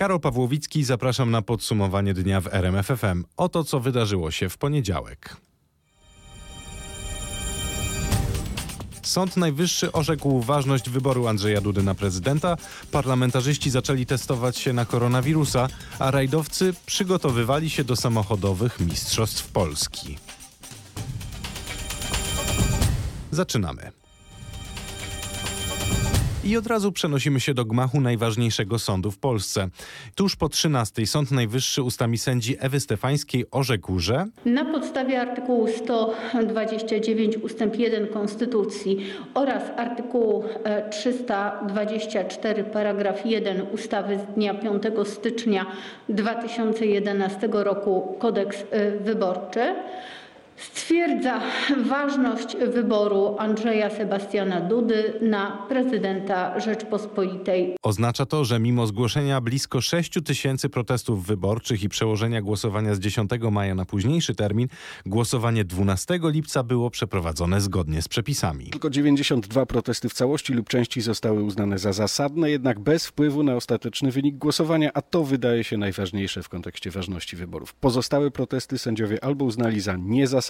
Karol Pawłowicki, zapraszam na podsumowanie dnia w RMFFM. Oto co wydarzyło się w poniedziałek. Sąd Najwyższy orzekł ważność wyboru Andrzeja Dudy na prezydenta, parlamentarzyści zaczęli testować się na koronawirusa, a rajdowcy przygotowywali się do samochodowych Mistrzostw Polski. Zaczynamy. I od razu przenosimy się do gmachu najważniejszego sądu w Polsce. Tuż po 13 Sąd Najwyższy ustami sędzi Ewy Stefańskiej orzekł, że Na podstawie artykułu 129 ust. 1 Konstytucji oraz artykułu e, 324 paragraf 1 ustawy z dnia 5 stycznia 2011 roku Kodeks e, Wyborczy stwierdza ważność wyboru Andrzeja Sebastiana Dudy na prezydenta Rzeczpospolitej oznacza to, że mimo zgłoszenia blisko 6 tysięcy protestów wyborczych i przełożenia głosowania z 10 maja na późniejszy termin, głosowanie 12 lipca było przeprowadzone zgodnie z przepisami. Tylko 92 protesty w całości lub części zostały uznane za zasadne, jednak bez wpływu na ostateczny wynik głosowania, a to wydaje się najważniejsze w kontekście ważności wyborów. Pozostałe protesty sędziowie albo uznali za niezasadne,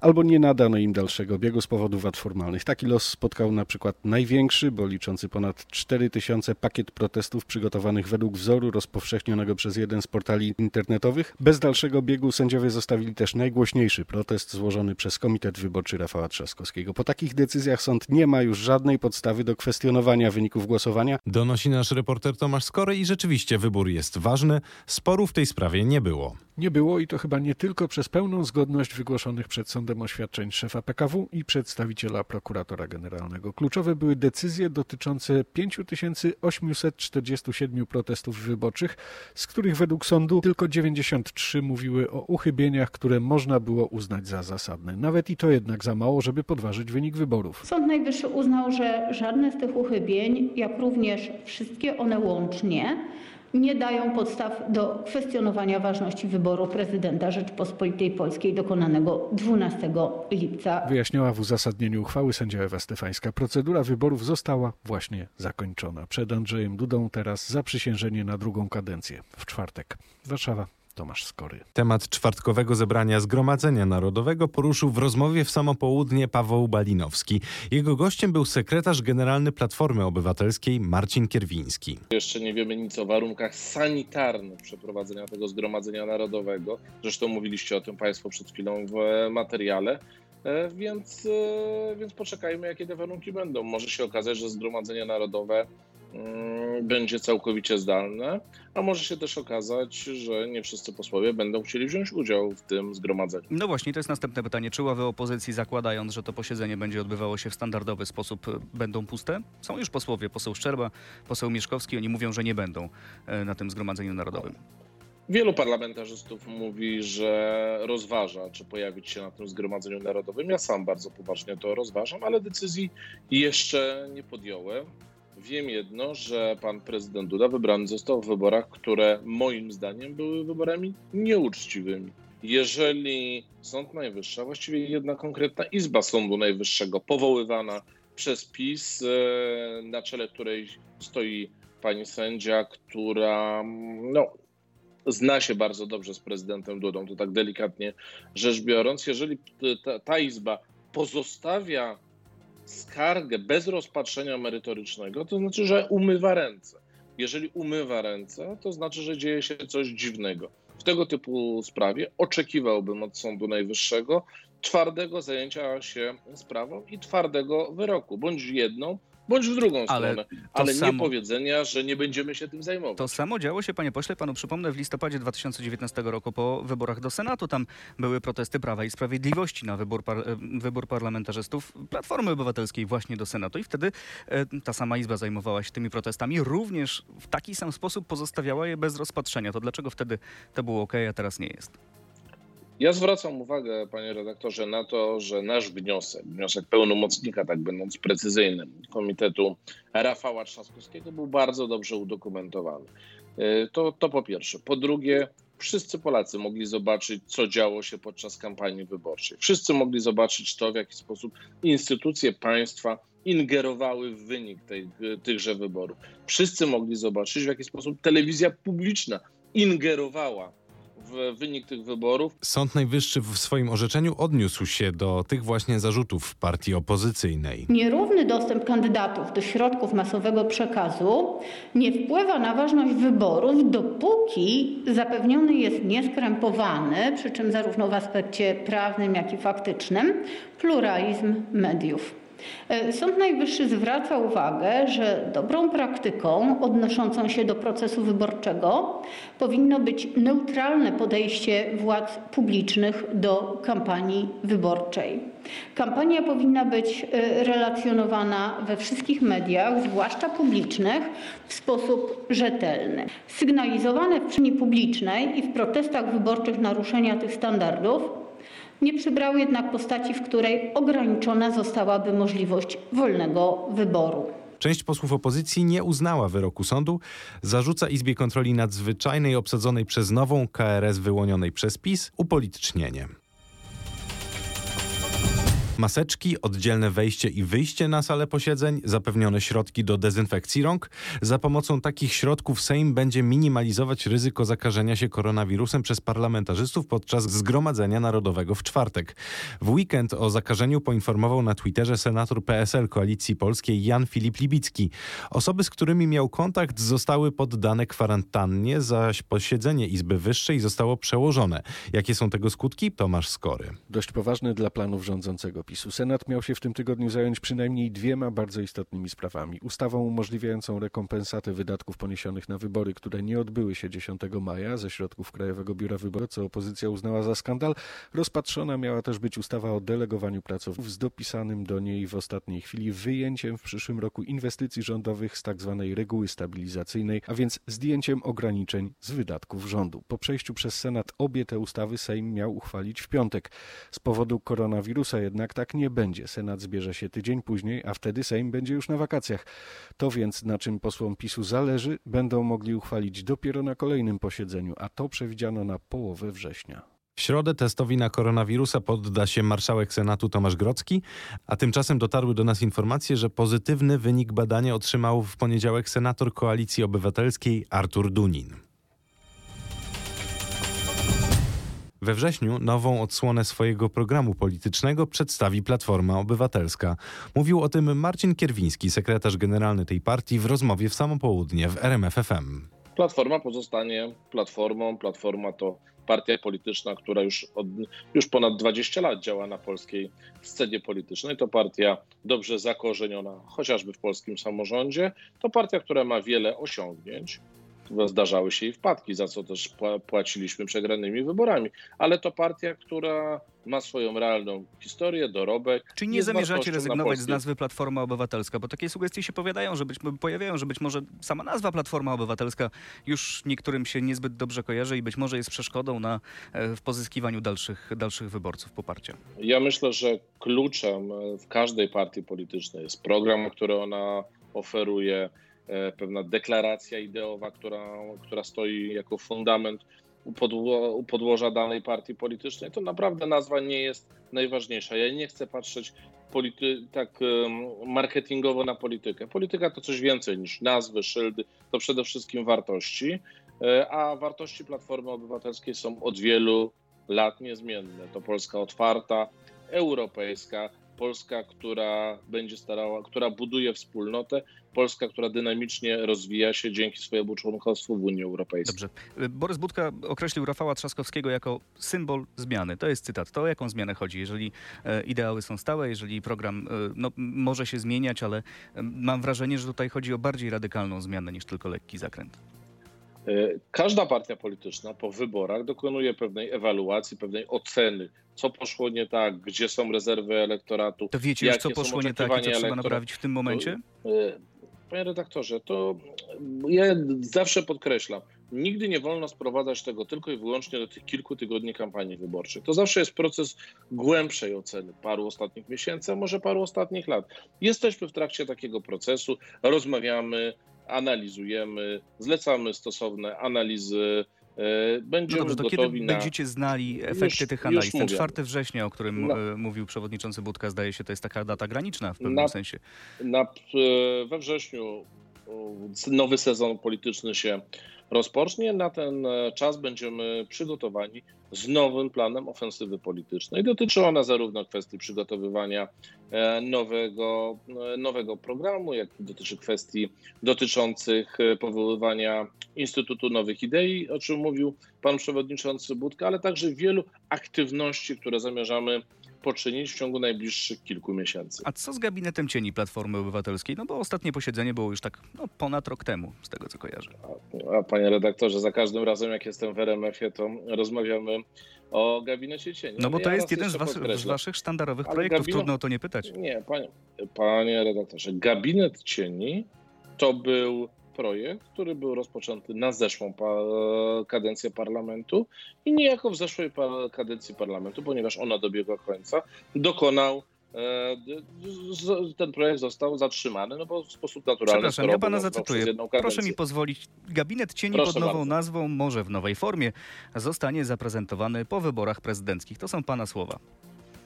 albo nie nadano im dalszego biegu z powodu wad formalnych. Taki los spotkał na przykład największy, bo liczący ponad 4 tysiące pakiet protestów przygotowanych według wzoru rozpowszechnionego przez jeden z portali internetowych. Bez dalszego biegu sędziowie zostawili też najgłośniejszy protest złożony przez Komitet Wyborczy Rafała Trzaskowskiego. Po takich decyzjach sąd nie ma już żadnej podstawy do kwestionowania wyników głosowania. Donosi nasz reporter Tomasz Skory i rzeczywiście wybór jest ważny. Sporu w tej sprawie nie było. Nie było i to chyba nie tylko przez pełną zgodność wygłoszonych przed sądem oświadczeń szefa PKW i przedstawiciela prokuratora generalnego. Kluczowe były decyzje dotyczące 5847 protestów wyborczych, z których według sądu tylko 93 mówiły o uchybieniach, które można było uznać za zasadne. Nawet i to jednak za mało, żeby podważyć wynik wyborów. Sąd Najwyższy uznał, że żadne z tych uchybień, jak również wszystkie one łącznie, nie dają podstaw do kwestionowania ważności wyboru prezydenta Rzeczpospolitej Polskiej dokonanego 12 lipca. Wyjaśniała w uzasadnieniu uchwały sędzia Ewa Stefańska. Procedura wyborów została właśnie zakończona. Przed Andrzejem Dudą teraz zaprzysiężenie na drugą kadencję w czwartek. Warszawa. Tomasz Skory. Temat czwartkowego zebrania Zgromadzenia Narodowego poruszył w rozmowie w samo południe Paweł Balinowski. Jego gościem był sekretarz generalny Platformy Obywatelskiej Marcin Kierwiński. Jeszcze nie wiemy nic o warunkach sanitarnych przeprowadzenia tego Zgromadzenia Narodowego. Zresztą mówiliście o tym Państwo przed chwilą w e, materiale. E, Więc, e, więc poczekajmy, jakie te warunki będą. Może się okazać, że Zgromadzenie Narodowe będzie całkowicie zdalne, a może się też okazać, że nie wszyscy posłowie będą chcieli wziąć udział w tym zgromadzeniu. No właśnie, to jest następne pytanie. Czy ławy opozycji, zakładając, że to posiedzenie będzie odbywało się w standardowy sposób, e, będą puste? Są już posłowie, poseł Szczerba, poseł Mieszkowski, oni mówią, że nie będą e, na tym Zgromadzeniu Narodowym. Wielu parlamentarzystów mówi, że rozważa, czy pojawić się na tym Zgromadzeniu Narodowym. Ja sam bardzo poważnie to rozważam, ale decyzji jeszcze nie podjąłem. Wiem jedno, że pan prezydent Duda wybrany został w wyborach, które moim zdaniem były wyborami nieuczciwymi. Jeżeli Sąd Najwyższy, a właściwie jedna konkretna izba Sądu Najwyższego, powoływana przez PiS, e, na czele której stoi pani sędzia, która no, zna się bardzo dobrze z prezydentem Dudą, to tak delikatnie rzecz biorąc, jeżeli ta, ta izba pozostawia skargę bez rozpatrzenia merytorycznego, to znaczy, że umywa ręce. Jeżeli umywa ręce, to znaczy, że dzieje się coś dziwnego. W tego typu sprawie oczekiwałbym od Sądu Najwyższego twardego zajęcia się sprawą i twardego wyroku, bądź jedną, bądź w drugą Ale stronę, ale nie samo- powiedzenia, że nie będziemy się tym zajmować. To samo działo się, panie pośle, panu przypomnę, w listopadzie 2019 roku po wyborach do Senatu. Tam były protesty Prawa i Sprawiedliwości na wybór, par, wybór parlamentarzystów Platformy Obywatelskiej właśnie do Senatu. I wtedy e, ta sama Izba zajmowała się tymi protestami. Również w taki sam sposób pozostawiała je bez rozpatrzenia. To dlaczego wtedy to było ok, a teraz nie jest? Ja zwracam uwagę, panie redaktorze, na to, że nasz wniosek, wniosek pełnomocnika, tak będąc precyzyjnym, Komitetu Rafała Trzaskowskiego był bardzo dobrze udokumentowany. Y, To, to po pierwsze. Po drugie, wszyscy Polacy mogli zobaczyć, co działo się podczas kampanii wyborczej. Wszyscy mogli zobaczyć to, w jaki sposób instytucje państwa ingerowały w wynik tej, tychże wyborów. Wszyscy mogli zobaczyć, w jaki sposób telewizja publiczna ingerowała w wynik tych wyborów. Sąd Najwyższy w swoim orzeczeniu odniósł się do tych właśnie zarzutów partii opozycyjnej. Nierówny dostęp kandydatów do środków masowego przekazu nie wpływa na ważność wyborów, dopóki zapewniony jest nieskrępowany, przy czym zarówno w aspekcie prawnym, jak i faktycznym, pluralizm mediów. E, Sąd Najwyższy zwraca uwagę, że dobrą praktyką odnoszącą się do procesu wyborczego powinno być neutralne podejście władz publicznych do kampanii wyborczej. Kampania powinna być e, relacjonowana we wszystkich mediach, zwłaszcza publicznych, w sposób rzetelny. Sygnalizowane w przestrzeni publicznej i w protestach wyborczych naruszenia tych standardów nie przybrały jednak postaci, w której ograniczona zostałaby możliwość wolnego wyboru. Część posłów opozycji nie uznała wyroku sądu, zarzuca Izbie Kontroli Nadzwyczajnej obsadzonej przez nową KRS wyłonionej przez PiS upolitycznienie. Maseczki, oddzielne wejście i wyjście na salę posiedzeń, zapewnione środki do dezynfekcji rąk. Za pomocą takich środków Sejm będzie minimalizować ryzyko zakażenia się koronawirusem przez parlamentarzystów podczas Zgromadzenia Narodowego w czwartek. W weekend o zakażeniu poinformował na Twitterze senator PSL Koalicji Polskiej Jan Filip Libicki. Osoby, z którymi miał kontakt, zostały poddane kwarantannie, zaś posiedzenie Izby Wyższej zostało przełożone. Jakie są tego skutki? Tomasz Skory. Dość poważny dla planów rządzącego PiSu. Senat miał się w tym tygodniu zająć przynajmniej dwiema bardzo istotnymi sprawami. Ustawą umożliwiającą rekompensatę wydatków poniesionych na wybory, które nie odbyły się 10 maja ze środków Krajowego Biura Wyborczego, co opozycja uznała za skandal. Rozpatrzona miała też być ustawa o delegowaniu pracowników z dopisanym do niej w ostatniej chwili wyjęciem w przyszłym roku inwestycji rządowych z tzw. reguły stabilizacyjnej, a więc zdjęciem ograniczeń z wydatków rządu. Po przejściu przez Senat obie te ustawy Sejm miał uchwalić w piątek. Z powodu koronawirusa jednak tak nie będzie. Senat zbierze się tydzień później, a wtedy Sejm będzie już na wakacjach. To więc, na czym posłom PiSu zależy, będą mogli uchwalić dopiero na kolejnym posiedzeniu, a to przewidziano na połowę września. W środę testowi na koronawirusa podda się marszałek Senatu Tomasz Grocki, a tymczasem dotarły do nas informacje, że pozytywny wynik badania otrzymał w poniedziałek senator Koalicji Obywatelskiej Artur Dunin. We wrześniu nową odsłonę swojego programu politycznego przedstawi Platforma Obywatelska. Mówił o tym Marcin Kierwiński, sekretarz generalny tej partii, w rozmowie w samo południe w RMFFM. Platforma pozostanie platformą. Platforma to partia polityczna, która już, od, już ponad 20 lat działa na polskiej scenie politycznej. To partia dobrze zakorzeniona chociażby w polskim samorządzie. To partia, która ma wiele osiągnięć. Zdarzały się i wpadki, za co też płaciliśmy przegranymi wyborami, ale to partia, która ma swoją realną historię, dorobek. Czy nie zamierzacie rezygnować z nazwy Platforma Obywatelska? Bo takie sugestie się powiadają, że być, pojawiają, że być może sama nazwa Platforma Obywatelska już niektórym się niezbyt dobrze kojarzy i być może jest przeszkodą na, w pozyskiwaniu dalszych, dalszych wyborców poparcia. Ja myślę, że kluczem w każdej partii politycznej jest program, który ona oferuje, pewna deklaracja ideowa, która, która stoi jako fundament u, podło, u podłoża danej partii politycznej, to naprawdę nazwa nie jest najważniejsza. Ja nie chcę patrzeć tak marketingowo na politykę. Polityka to coś więcej niż nazwy, szyldy, to przede wszystkim wartości, a wartości Platformy Obywatelskiej są od wielu lat niezmienne. To Polska otwarta, europejska, Polska, która będzie starała, która buduje wspólnotę, Polska, która dynamicznie rozwija się dzięki swojemu członkostwu w Unii Europejskiej. Dobrze. Borys Budka określił Rafała Trzaskowskiego jako symbol zmiany. To jest cytat. To o jaką zmianę chodzi? Jeżeli e, ideały są stałe, jeżeli program e, no, może się zmieniać, ale e, mam wrażenie, że tutaj chodzi o bardziej radykalną zmianę niż tylko lekki zakręt. Każda partia polityczna po wyborach dokonuje pewnej ewaluacji, pewnej oceny, co poszło nie tak, gdzie są rezerwy elektoratu. To wiecie już, co poszło nie tak i co trzeba naprawić w tym momencie? Panie redaktorze, to ja zawsze podkreślam, nigdy nie wolno sprowadzać tego tylko i wyłącznie do tych kilku tygodni kampanii wyborczej. To zawsze jest proces głębszej oceny paru ostatnich miesięcy, a może paru ostatnich lat. Jesteśmy w trakcie takiego procesu, rozmawiamy, analizujemy, zlecamy stosowne analizy E, No Będziemy dobrze, to kiedy na... będziecie znali efekty Już- tych analiz? Ten mówię. 4 września, o którym No. e, mówił przewodniczący Budka, zdaje się, to jest taka data graniczna w pewnym Na- sensie. Na, e, we wrześniu nowy sezon polityczny się rozpocznie. Na ten e, czas będziemy przygotowani z nowym planem ofensywy politycznej. Dotyczy ona zarówno kwestii przygotowywania e, nowego, e, nowego programu, jak i dotyczy kwestii dotyczących powoływania Instytutu Nowych Idei, o czym mówił pan przewodniczący Budka, ale także wielu aktywności, które zamierzamy poczynić w ciągu najbliższych kilku miesięcy. A co z gabinetem cieni Platformy Obywatelskiej? No bo ostatnie posiedzenie było już tak no, ponad rok temu, z tego co kojarzę. A, panie redaktorze, za każdym razem jak jestem w RMF-ie, to rozmawiamy o gabinecie cieni. No bo to ja jest jeden z, was, z waszych sztandarowych Ale projektów, gabinet- trudno o to nie pytać. Nie, panie, panie redaktorze, gabinet cieni to był projekt, który był rozpoczęty na zeszłą pa- kadencję parlamentu i niejako w zeszłej pa- kadencji parlamentu, ponieważ ona dobiegła końca, dokonał e, ten projekt został zatrzymany, no bo w sposób naturalny. Przepraszam, ja pana zacytuję. Proszę mi pozwolić. Gabinet cieni Proszę pod nową bardzo. nazwą, może w nowej formie, zostanie zaprezentowany po wyborach prezydenckich. To są pana słowa.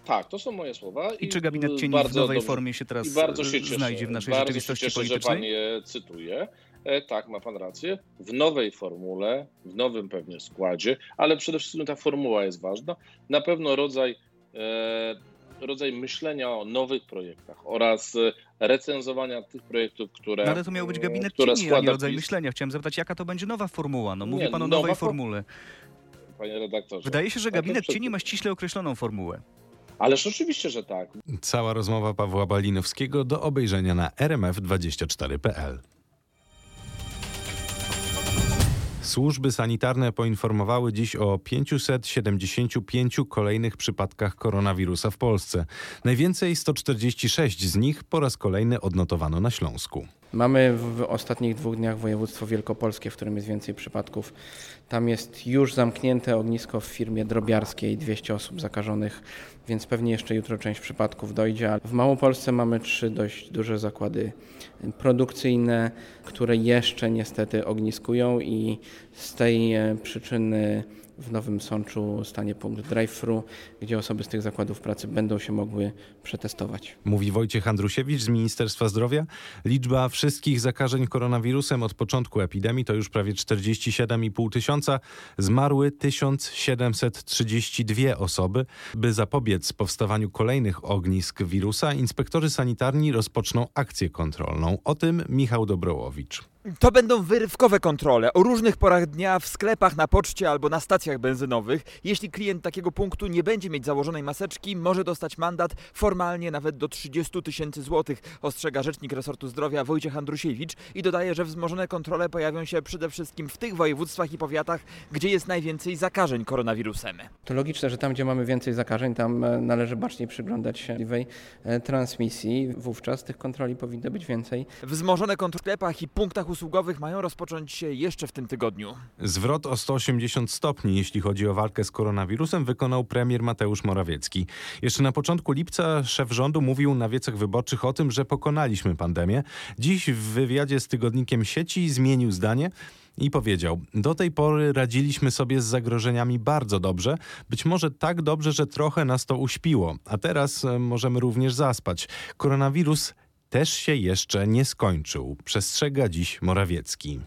Tak, to są moje słowa. I czy gabinet cieni w nowej dobrze- formie się teraz I bardzo się cieszę, znajdzie w naszej bardzo rzeczywistości się cieszę, politycznej? że pan je cytuje. E, tak, ma pan rację. W nowej formule, w nowym pewnie składzie, ale przede wszystkim ta formuła jest ważna. Na pewno rodzaj, e, rodzaj myślenia o nowych projektach oraz e, recenzowania tych projektów, które. No ale to miał być gabinet które cieni, a nie składa rodzaj PiS. myślenia. Chciałem zapytać, jaka to będzie nowa formuła? No mówi Nie, pan o nowej for- formule. Panie redaktorze. Wydaje się, że to gabinet przed- cieni ma ściśle określoną formułę. Ależ oczywiście, że tak. Cała rozmowa Pawła Balinowskiego do obejrzenia na rmf24.pl. Służby sanitarne poinformowały dziś o 575 kolejnych przypadkach koronawirusa w Polsce. Najwięcej 146 z nich po raz kolejny odnotowano na Śląsku. Mamy w ostatnich dwóch dniach województwo wielkopolskie, w którym jest więcej przypadków. Tam jest już zamknięte ognisko w firmie drobiarskiej, 200 osób zakażonych, więc pewnie jeszcze jutro część przypadków dojdzie. W Małopolsce mamy trzy dość duże zakłady produkcyjne, które jeszcze niestety ogniskują i z tej e, przyczyny w Nowym Sączu stanie punkt drive-thru, gdzie osoby z tych zakładów pracy będą się mogły przetestować. Mówi Wojciech Andrusiewicz z Ministerstwa Zdrowia. Liczba wszystkich zakażeń koronawirusem od początku epidemii to już prawie 47,5 tysiąca. Zmarły 1732 osoby. By zapobiec powstawaniu kolejnych ognisk wirusa, inspektorzy sanitarni rozpoczną akcję kontrolną. O tym Michał Dobrołowicz. To będą wyrywkowe kontrole o różnych porach dnia w sklepach, na poczcie albo na stacjach benzynowych. Jeśli klient takiego punktu nie będzie mieć założonej maseczki, może dostać mandat formalnie nawet do 30 tysięcy złotych, ostrzega rzecznik resortu zdrowia Wojciech Andrusiewicz i dodaje, że wzmożone kontrole pojawią się przede wszystkim w tych województwach i powiatach, gdzie jest najwięcej zakażeń koronawirusem. To logiczne, że tam, gdzie mamy więcej zakażeń, tam e, należy baczniej przyglądać się możliwej e, transmisji. Wówczas tych kontroli powinno być więcej. Wzmożone kontrole w sklepach i punktach usługowych mają rozpocząć się jeszcze w tym tygodniu. Zwrot o 180 stopni, jeśli chodzi o walkę z koronawirusem, wykonał premier Mateusz Morawiecki. Jeszcze na początku lipca szef rządu mówił na wiecach wyborczych o tym, że pokonaliśmy pandemię. Dziś w wywiadzie z tygodnikiem sieci zmienił zdanie i powiedział: Do tej pory radziliśmy sobie z zagrożeniami bardzo dobrze, być może tak dobrze, że trochę nas to uśpiło, a teraz e, możemy również zaspać. Koronawirus też się jeszcze nie skończył, przestrzega dziś Morawiecki.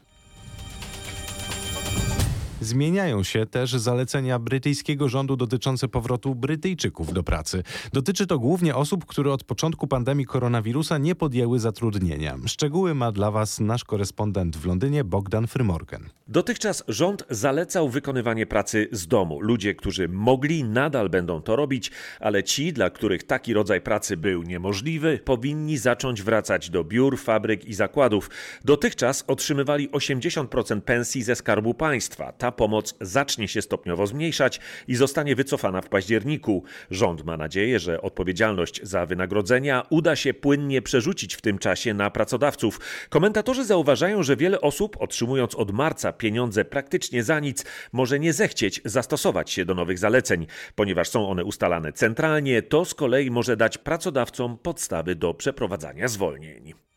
Zmieniają się też zalecenia brytyjskiego rządu dotyczące powrotu Brytyjczyków do pracy. Dotyczy to głównie osób, które od początku pandemii koronawirusa nie podjęły zatrudnienia. Szczegóły ma dla Was nasz korespondent w Londynie Bogdan Frymorken. Dotychczas rząd zalecał wykonywanie pracy z domu. Ludzie, którzy mogli, nadal będą to robić, ale ci, dla których taki rodzaj pracy był niemożliwy, powinni zacząć wracać do biur, fabryk i zakładów. Dotychczas otrzymywali 80% pensji ze skarbu państwa. Ta pomoc zacznie się stopniowo zmniejszać i zostanie wycofana w październiku. Rząd ma nadzieję, że odpowiedzialność za wynagrodzenia uda się płynnie przerzucić w tym czasie na pracodawców. Komentatorzy zauważają, że wiele osób, otrzymując od marca pieniądze praktycznie za nic, może nie zechcieć zastosować się do nowych zaleceń. Ponieważ są one ustalane centralnie, to z kolei może dać pracodawcom podstawy do przeprowadzania zwolnień.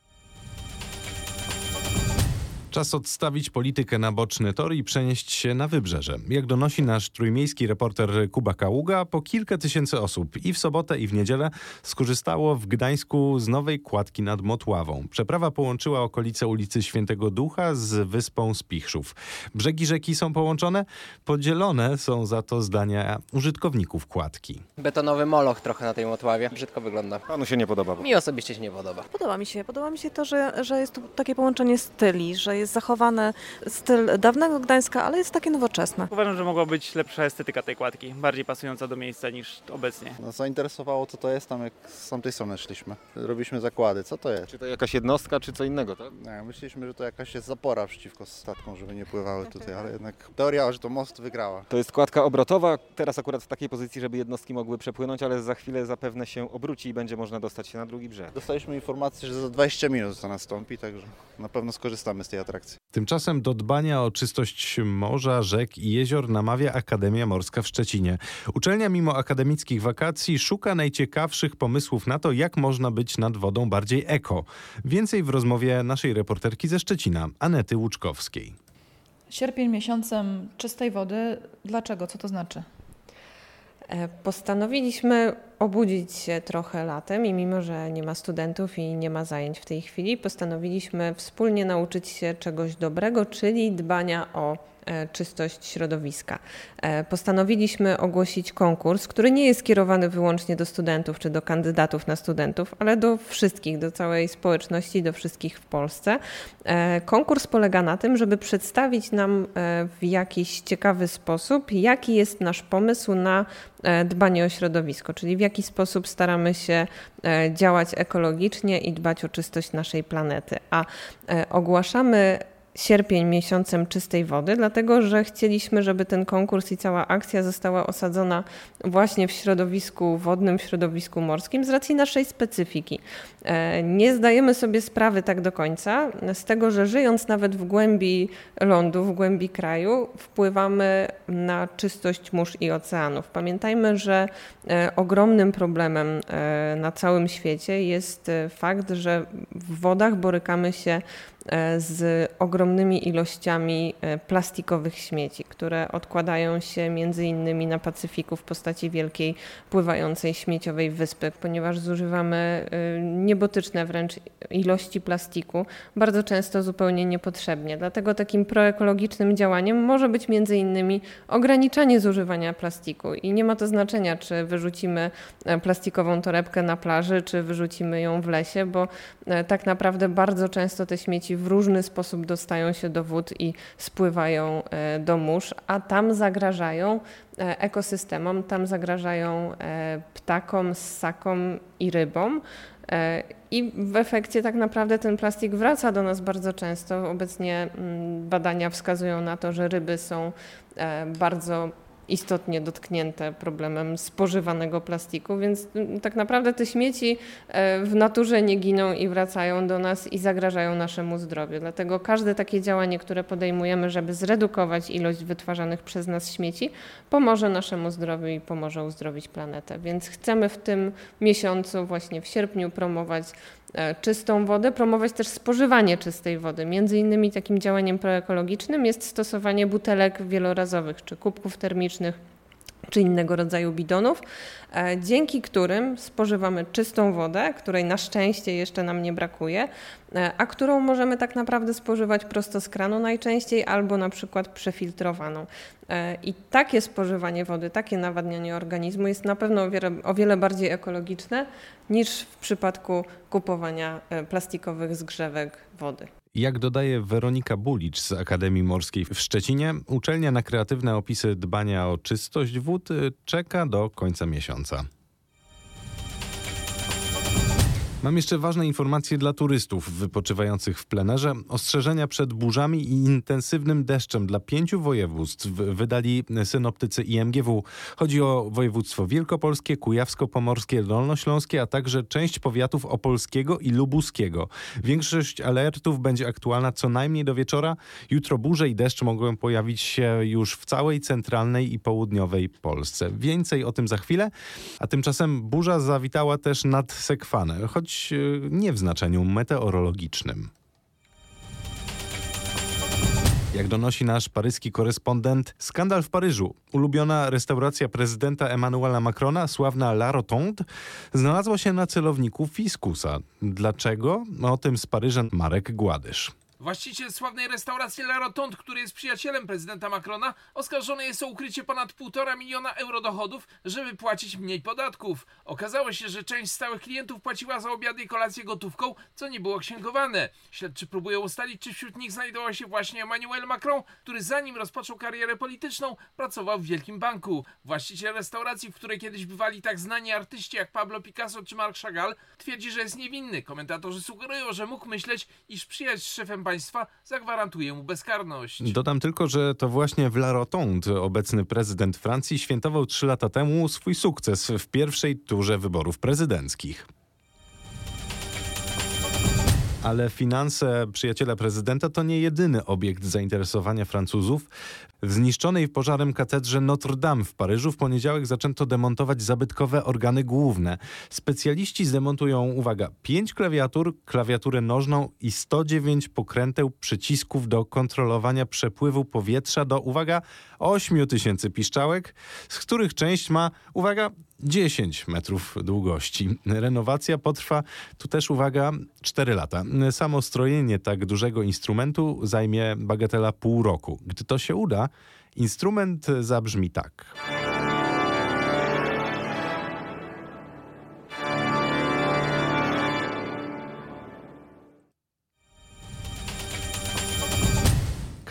Czas odstawić politykę na boczny tor i przenieść się na wybrzeże. Jak donosi nasz trójmiejski reporter Kuba Kaługa, po kilka tysięcy osób i w sobotę i w niedzielę skorzystało w Gdańsku z nowej kładki nad Motławą. Przeprawa połączyła okolice ulicy Świętego Ducha z wyspą Spichrzów. Brzegi rzeki są połączone, podzielone są za to zdania użytkowników kładki. Betonowy moloch trochę na tej motławie. Brzydko wygląda. Panu się nie podoba? Mi osobiście się nie podoba. Podoba mi się. Podoba mi się to, że, że jest tu takie połączenie styli, że jest zachowany styl dawnego Gdańska, ale jest takie nowoczesne. Uważam, że mogła być lepsza estetyka tej kładki, bardziej pasująca do miejsca niż obecnie. No, zainteresowało co to jest tam jak z tamtej strony szliśmy. Robiliśmy zakłady, co to jest? Czy to jakaś jednostka, czy co innego, tak? Nie, myśleliśmy, że to jakaś jest zapora przeciwko statkom, żeby nie pływały tutaj, ale jednak teoria, że to most wygrała. To jest kładka obrotowa, teraz akurat w takiej pozycji, żeby jednostki mogły przepłynąć, ale za chwilę zapewne się obróci i będzie można dostać się na drugi brzeg. Dostaliśmy informację, że za 20 minut to nastąpi, także na pewno skorzystamy z tej atrakcji. Tymczasem do dbania o czystość morza, rzek i jezior namawia Akademia Morska w Szczecinie. Uczelnia mimo akademickich wakacji szuka najciekawszych pomysłów na to, jak można być nad wodą bardziej eko. Więcej w rozmowie naszej reporterki ze Szczecina, Anety Łuczkowskiej. Sierpień miesiącem czystej wody. Dlaczego? Co to znaczy? E, Postanowiliśmy obudzić się trochę latem i mimo, że nie ma studentów i nie ma zajęć w tej chwili, postanowiliśmy wspólnie nauczyć się czegoś dobrego, czyli dbania o e, czystość środowiska. E, Postanowiliśmy ogłosić konkurs, który nie jest skierowany wyłącznie do studentów czy do kandydatów na studentów, ale do wszystkich, do całej społeczności, do wszystkich w Polsce. E, Konkurs polega na tym, żeby przedstawić nam w jakiś ciekawy sposób, jaki jest nasz pomysł na dbanie o środowisko, czyli w jaki sposób staramy się e, działać ekologicznie i dbać o czystość naszej planety. A e, ogłaszamy sierpień miesiącem czystej wody, dlatego że chcieliśmy, żeby ten konkurs i cała akcja została osadzona właśnie w środowisku wodnym, w środowisku morskim z racji naszej specyfiki. E, Nie zdajemy sobie sprawy tak do końca z tego, że żyjąc nawet w głębi lądu, w głębi kraju, wpływamy na czystość mórz i oceanów. Pamiętajmy, że e, ogromnym problemem e, na całym świecie jest fakt, że w wodach borykamy się z ogromnymi ilościami e, plastikowych śmieci, które odkładają się między innymi na Pacyfiku w postaci wielkiej pływającej śmieciowej wyspy, ponieważ zużywamy e, niebotyczne wręcz ilości plastiku, bardzo często zupełnie niepotrzebnie. Dlatego takim proekologicznym działaniem może być między innymi ograniczanie zużywania plastiku i nie ma to znaczenia, czy wyrzucimy e, plastikową torebkę na plaży, czy wyrzucimy ją w lesie, bo e, tak naprawdę bardzo często te śmieci w różny sposób dostają się do wód i spływają e, do mórz, a tam zagrażają e, ekosystemom, tam zagrażają e, ptakom, ssakom i rybom. I w efekcie tak naprawdę ten plastik wraca do nas bardzo często. Obecnie mm, badania wskazują na to, że ryby są bardzo istotnie dotknięte problemem spożywanego plastiku, więc mm, tak naprawdę te śmieci e, w naturze nie giną i wracają do nas i zagrażają naszemu zdrowiu. Dlatego każde takie działanie, które podejmujemy, żeby zredukować ilość wytwarzanych przez nas śmieci, pomoże naszemu zdrowiu i pomoże uzdrowić planetę. Więc chcemy w tym miesiącu, właśnie w sierpniu, promować e, czystą wodę, promować też spożywanie czystej wody. Między innymi takim działaniem proekologicznym jest stosowanie butelek wielorazowych czy kubków termicznych czy innego rodzaju bidonów, e, dzięki którym spożywamy czystą wodę, której na szczęście jeszcze nam nie brakuje, e, a którą możemy tak naprawdę spożywać prosto z kranu najczęściej albo na przykład przefiltrowaną. E, I takie spożywanie wody, takie nawadnianie organizmu jest na pewno o wiele, o wiele bardziej ekologiczne niż w przypadku kupowania plastikowych zgrzewek wody. Jak dodaje Weronika Bulicz z Akademii Morskiej w Szczecinie, uczelnia na kreatywne opisy dbania o czystość wód y, czeka do końca miesiąca. Mam jeszcze ważne informacje dla turystów wypoczywających w plenerze. Ostrzeżenia przed burzami i intensywnym deszczem dla pięciu województw wydali synoptycy IMGW. Chodzi o województwo wielkopolskie, kujawsko-pomorskie, dolnośląskie, a także część powiatów opolskiego i lubuskiego. Większość alertów będzie aktualna co najmniej do wieczora. Jutro burze i deszcz mogą pojawić się już w całej centralnej i południowej Polsce. Więcej o tym za chwilę. A tymczasem burza zawitała też nad Sekwanę, choć e, nie w znaczeniu meteorologicznym. Jak donosi nasz paryski korespondent, skandal w Paryżu. Ulubiona restauracja prezydenta Emmanuela Macrona, sławna La Rotonde, znalazła się na celowniku fiskusa. Dlaczego? O tym z Paryża Marek Gładysz. Właściciel sławnej restauracji La Rotonde, który jest przyjacielem prezydenta Macrona, oskarżony jest o ukrycie ponad 1,5 miliona euro dochodów, żeby płacić mniej podatków. Okazało się, że część stałych klientów płaciła za obiady i kolację gotówką, co nie było księgowane. Śledczy próbują ustalić, czy wśród nich znajdował się właśnie Emmanuel Macron, który zanim rozpoczął karierę polityczną, pracował w Wielkim Banku. Właściciel restauracji, w której kiedyś bywali tak znani artyści jak Pablo Picasso czy Marc Chagall, twierdzi, że jest niewinny. Komentatorzy sugerują, że mógł myśleć, iż przyjaźń z szefem państwa zagwarantuje mu bezkarność. Dodam tylko, że to właśnie w La Rotonde obecny prezydent Francji świętował trzy lata temu swój sukces w pierwszej turze wyborów prezydenckich. Ale finanse przyjaciela prezydenta to nie jedyny obiekt zainteresowania Francuzów. W zniszczonej pożarem katedrze Notre Dame w Paryżu w poniedziałek zaczęto demontować zabytkowe organy główne. Specjaliści zdemontują, uwaga, 5 klawiatur, klawiaturę nożną i 109 pokręteł przycisków do kontrolowania przepływu powietrza do, uwaga, 8 tysięcy piszczałek, z których część ma, uwaga, 10 metrów długości. Renowacja potrwa, tu też uwaga, 4 lata. Samo strojenie tak dużego instrumentu zajmie bagatela pół roku. Gdy to się uda, instrument zabrzmi tak.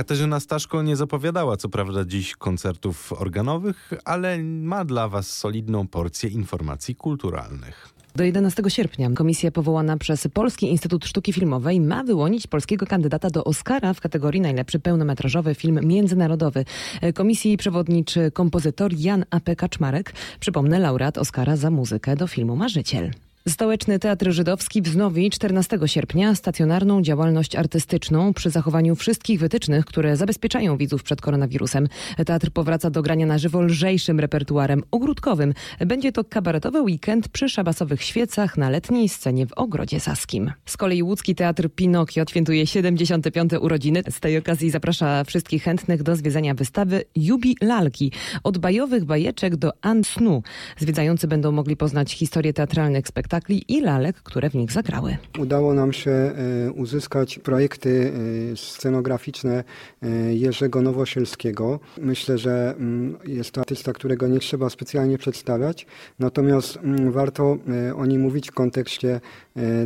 Katarzyna Staszko nie zapowiadała co prawda dziś koncertów organowych, ale ma dla Was solidną porcję informacji kulturalnych. Do 11 sierpnia komisja powołana przez Polski Instytut Sztuki Filmowej ma wyłonić polskiego kandydata do Oscara w kategorii najlepszy pełnometrażowy film międzynarodowy. Komisji przewodniczy kompozytor Jan A.P. Kaczmarek, przypomnę laureat Oscara za muzykę do filmu Marzyciel. Stołeczny Teatr Żydowski wznowi 14 sierpnia stacjonarną działalność artystyczną przy zachowaniu wszystkich wytycznych, które zabezpieczają widzów przed koronawirusem. Teatr powraca do grania na żywo lżejszym repertuarem ogródkowym. Będzie to kabaretowy weekend przy szabasowych świecach na letniej scenie w Ogrodzie Saskim. Z kolei łódzki Teatr Pinokio świętuje 75. urodziny. Z tej okazji zaprasza wszystkich chętnych do zwiedzania wystawy Jubi Lalki. Od bajowych bajeczek do an snu. Zwiedzający będą mogli poznać historię teatralnych spektaklów spektakli i lalek, które w nich zagrały. Udało nam się e, uzyskać projekty e, scenograficzne e, Jerzego Nowosielskiego. Myślę, że mm, jest to artysta, którego nie trzeba specjalnie przedstawiać, natomiast mm, warto o nim mówić w kontekście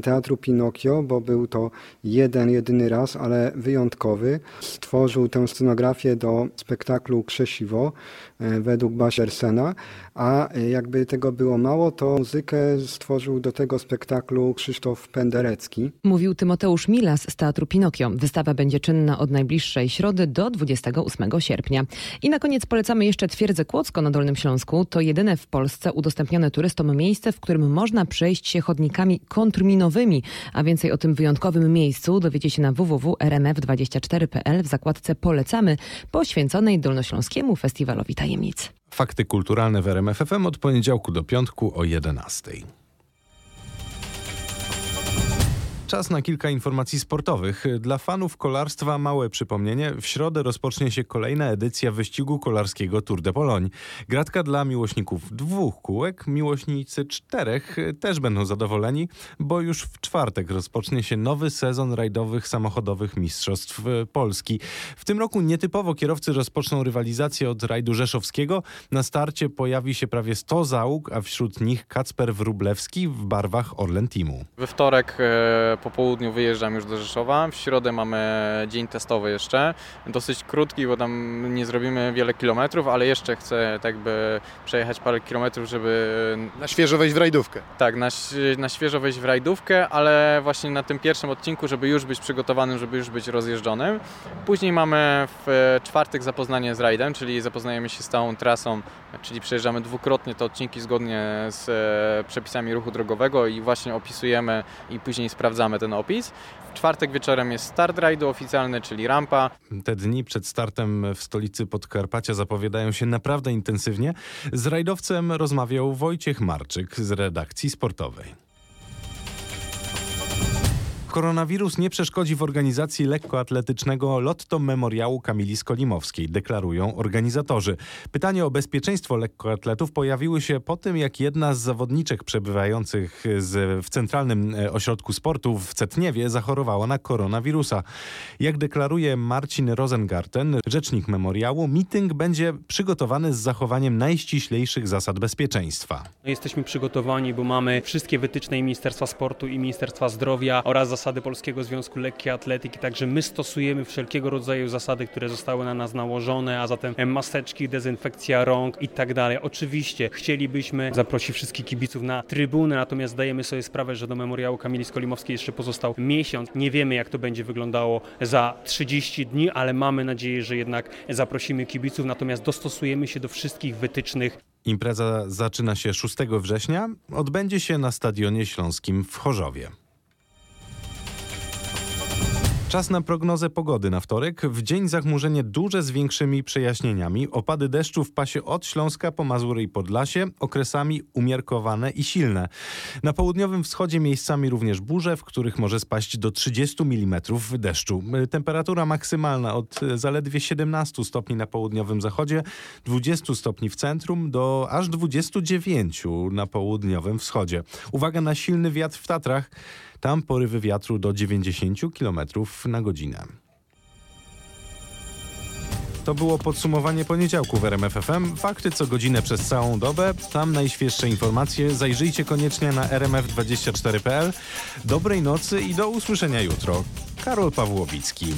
teatru Pinokio, bo był to jeden, jedyny raz, ale wyjątkowy. Stworzył tę scenografię do spektaklu Krzesiwo według Basiersena, a jakby tego było mało, to muzykę stworzył do tego spektaklu Krzysztof Penderecki. Mówił Tymoteusz Milas z Teatru Pinokio. Wystawa będzie czynna od najbliższej środy do 28 sierpnia. I na koniec polecamy jeszcze Twierdzę Kłodzko na Dolnym Śląsku. To jedyne w Polsce udostępnione turystom miejsce, w którym można przejść się chodnikami kontrminowymi. A więcej o tym wyjątkowym miejscu dowiecie się na www.rmf24.pl w zakładce Polecamy, poświęconej Dolnośląskiemu Festiwalowi Tajemnic. Fakty kulturalne w RMFFM od poniedziałku do piątku o 11. Czas na kilka informacji sportowych. Dla fanów kolarstwa małe przypomnienie. W środę rozpocznie się kolejna edycja wyścigu kolarskiego Tour de Pologne. Gratka dla miłośników dwóch kółek, miłośnicy czterech też będą zadowoleni, bo już w czwartek rozpocznie się nowy sezon rajdowych samochodowych Mistrzostw Polski. W tym roku nietypowo kierowcy rozpoczną rywalizację od rajdu rzeszowskiego. Na starcie pojawi się prawie 100 załóg, a wśród nich Kacper Wrublewski w barwach Orlen Teamu. We wtorek e, po południu wyjeżdżam już do Rzeszowa. W środę mamy dzień testowy jeszcze, dosyć krótki, bo tam nie zrobimy wiele kilometrów, ale jeszcze chcę tak by przejechać parę kilometrów, żeby... Na świeżo wejść w rajdówkę. Tak, na, na świeżo wejść w rajdówkę, ale właśnie na tym pierwszym odcinku, żeby już być przygotowanym, żeby już być rozjeżdżonym. Później mamy w czwartek zapoznanie z rajdem, czyli zapoznajemy się z całą trasą, czyli przejeżdżamy dwukrotnie te odcinki zgodnie z e, przepisami ruchu drogowego i właśnie opisujemy i później sprawdzamy ten opis. W czwartek wieczorem jest start rajdu oficjalny, czyli rampa. Te dni przed startem w stolicy Podkarpacia zapowiadają się naprawdę intensywnie. Z rajdowcem rozmawiał Wojciech Marczyk z redakcji sportowej. Koronawirus nie przeszkodzi w organizacji lekkoatletycznego Lotto Memoriału Kamili Skolimowskiej, deklarują organizatorzy. Pytanie o bezpieczeństwo lekkoatletów pojawiły się po tym, jak jedna z zawodniczek przebywających z, w Centralnym e, Ośrodku Sportu w Cetniewie zachorowała na koronawirusa. Jak deklaruje Marcin Rosengarten, rzecznik memoriału, meeting będzie przygotowany z zachowaniem najściślejszych zasad bezpieczeństwa. Jesteśmy przygotowani, bo mamy wszystkie wytyczne Ministerstwa Sportu i Ministerstwa Zdrowia oraz zasady Polskiego Związku Lekkiej Atletyki, także my stosujemy wszelkiego rodzaju zasady, które zostały na nas nałożone, a zatem maseczki, dezynfekcja rąk i tak dalej. Oczywiście chcielibyśmy zaprosić wszystkich kibiców na trybunę, natomiast zdajemy sobie sprawę, że do memoriału Kamili Skolimowskiej jeszcze pozostał miesiąc. Nie wiemy, jak to będzie wyglądało za 30 dni, ale mamy nadzieję, że jednak zaprosimy kibiców, natomiast dostosujemy się do wszystkich wytycznych Impreza zaczyna się 6 września, odbędzie się na Stadionie Śląskim w Chorzowie. Czas na prognozę pogody na wtorek. W dzień zachmurzenie duże z większymi przejaśnieniami. Opady deszczu w pasie od Śląska po Mazury i Podlasie, okresami umiarkowane i silne. Na południowym wschodzie miejscami również burze, w których może spaść do 30 mm deszczu. Temperatura maksymalna od zaledwie 17 stopni na południowym zachodzie, 20 stopni w centrum do aż 29 na południowym wschodzie. Uwaga na silny wiatr w Tatrach. Tam porywy wiatru do 90 km na godzinę. To było podsumowanie poniedziałku w RMF FM. Fakty co godzinę przez całą dobę. Tam najświeższe informacje. Zajrzyjcie koniecznie na rmf24.pl. Dobrej nocy i do usłyszenia jutro. Karol Pawłowicki.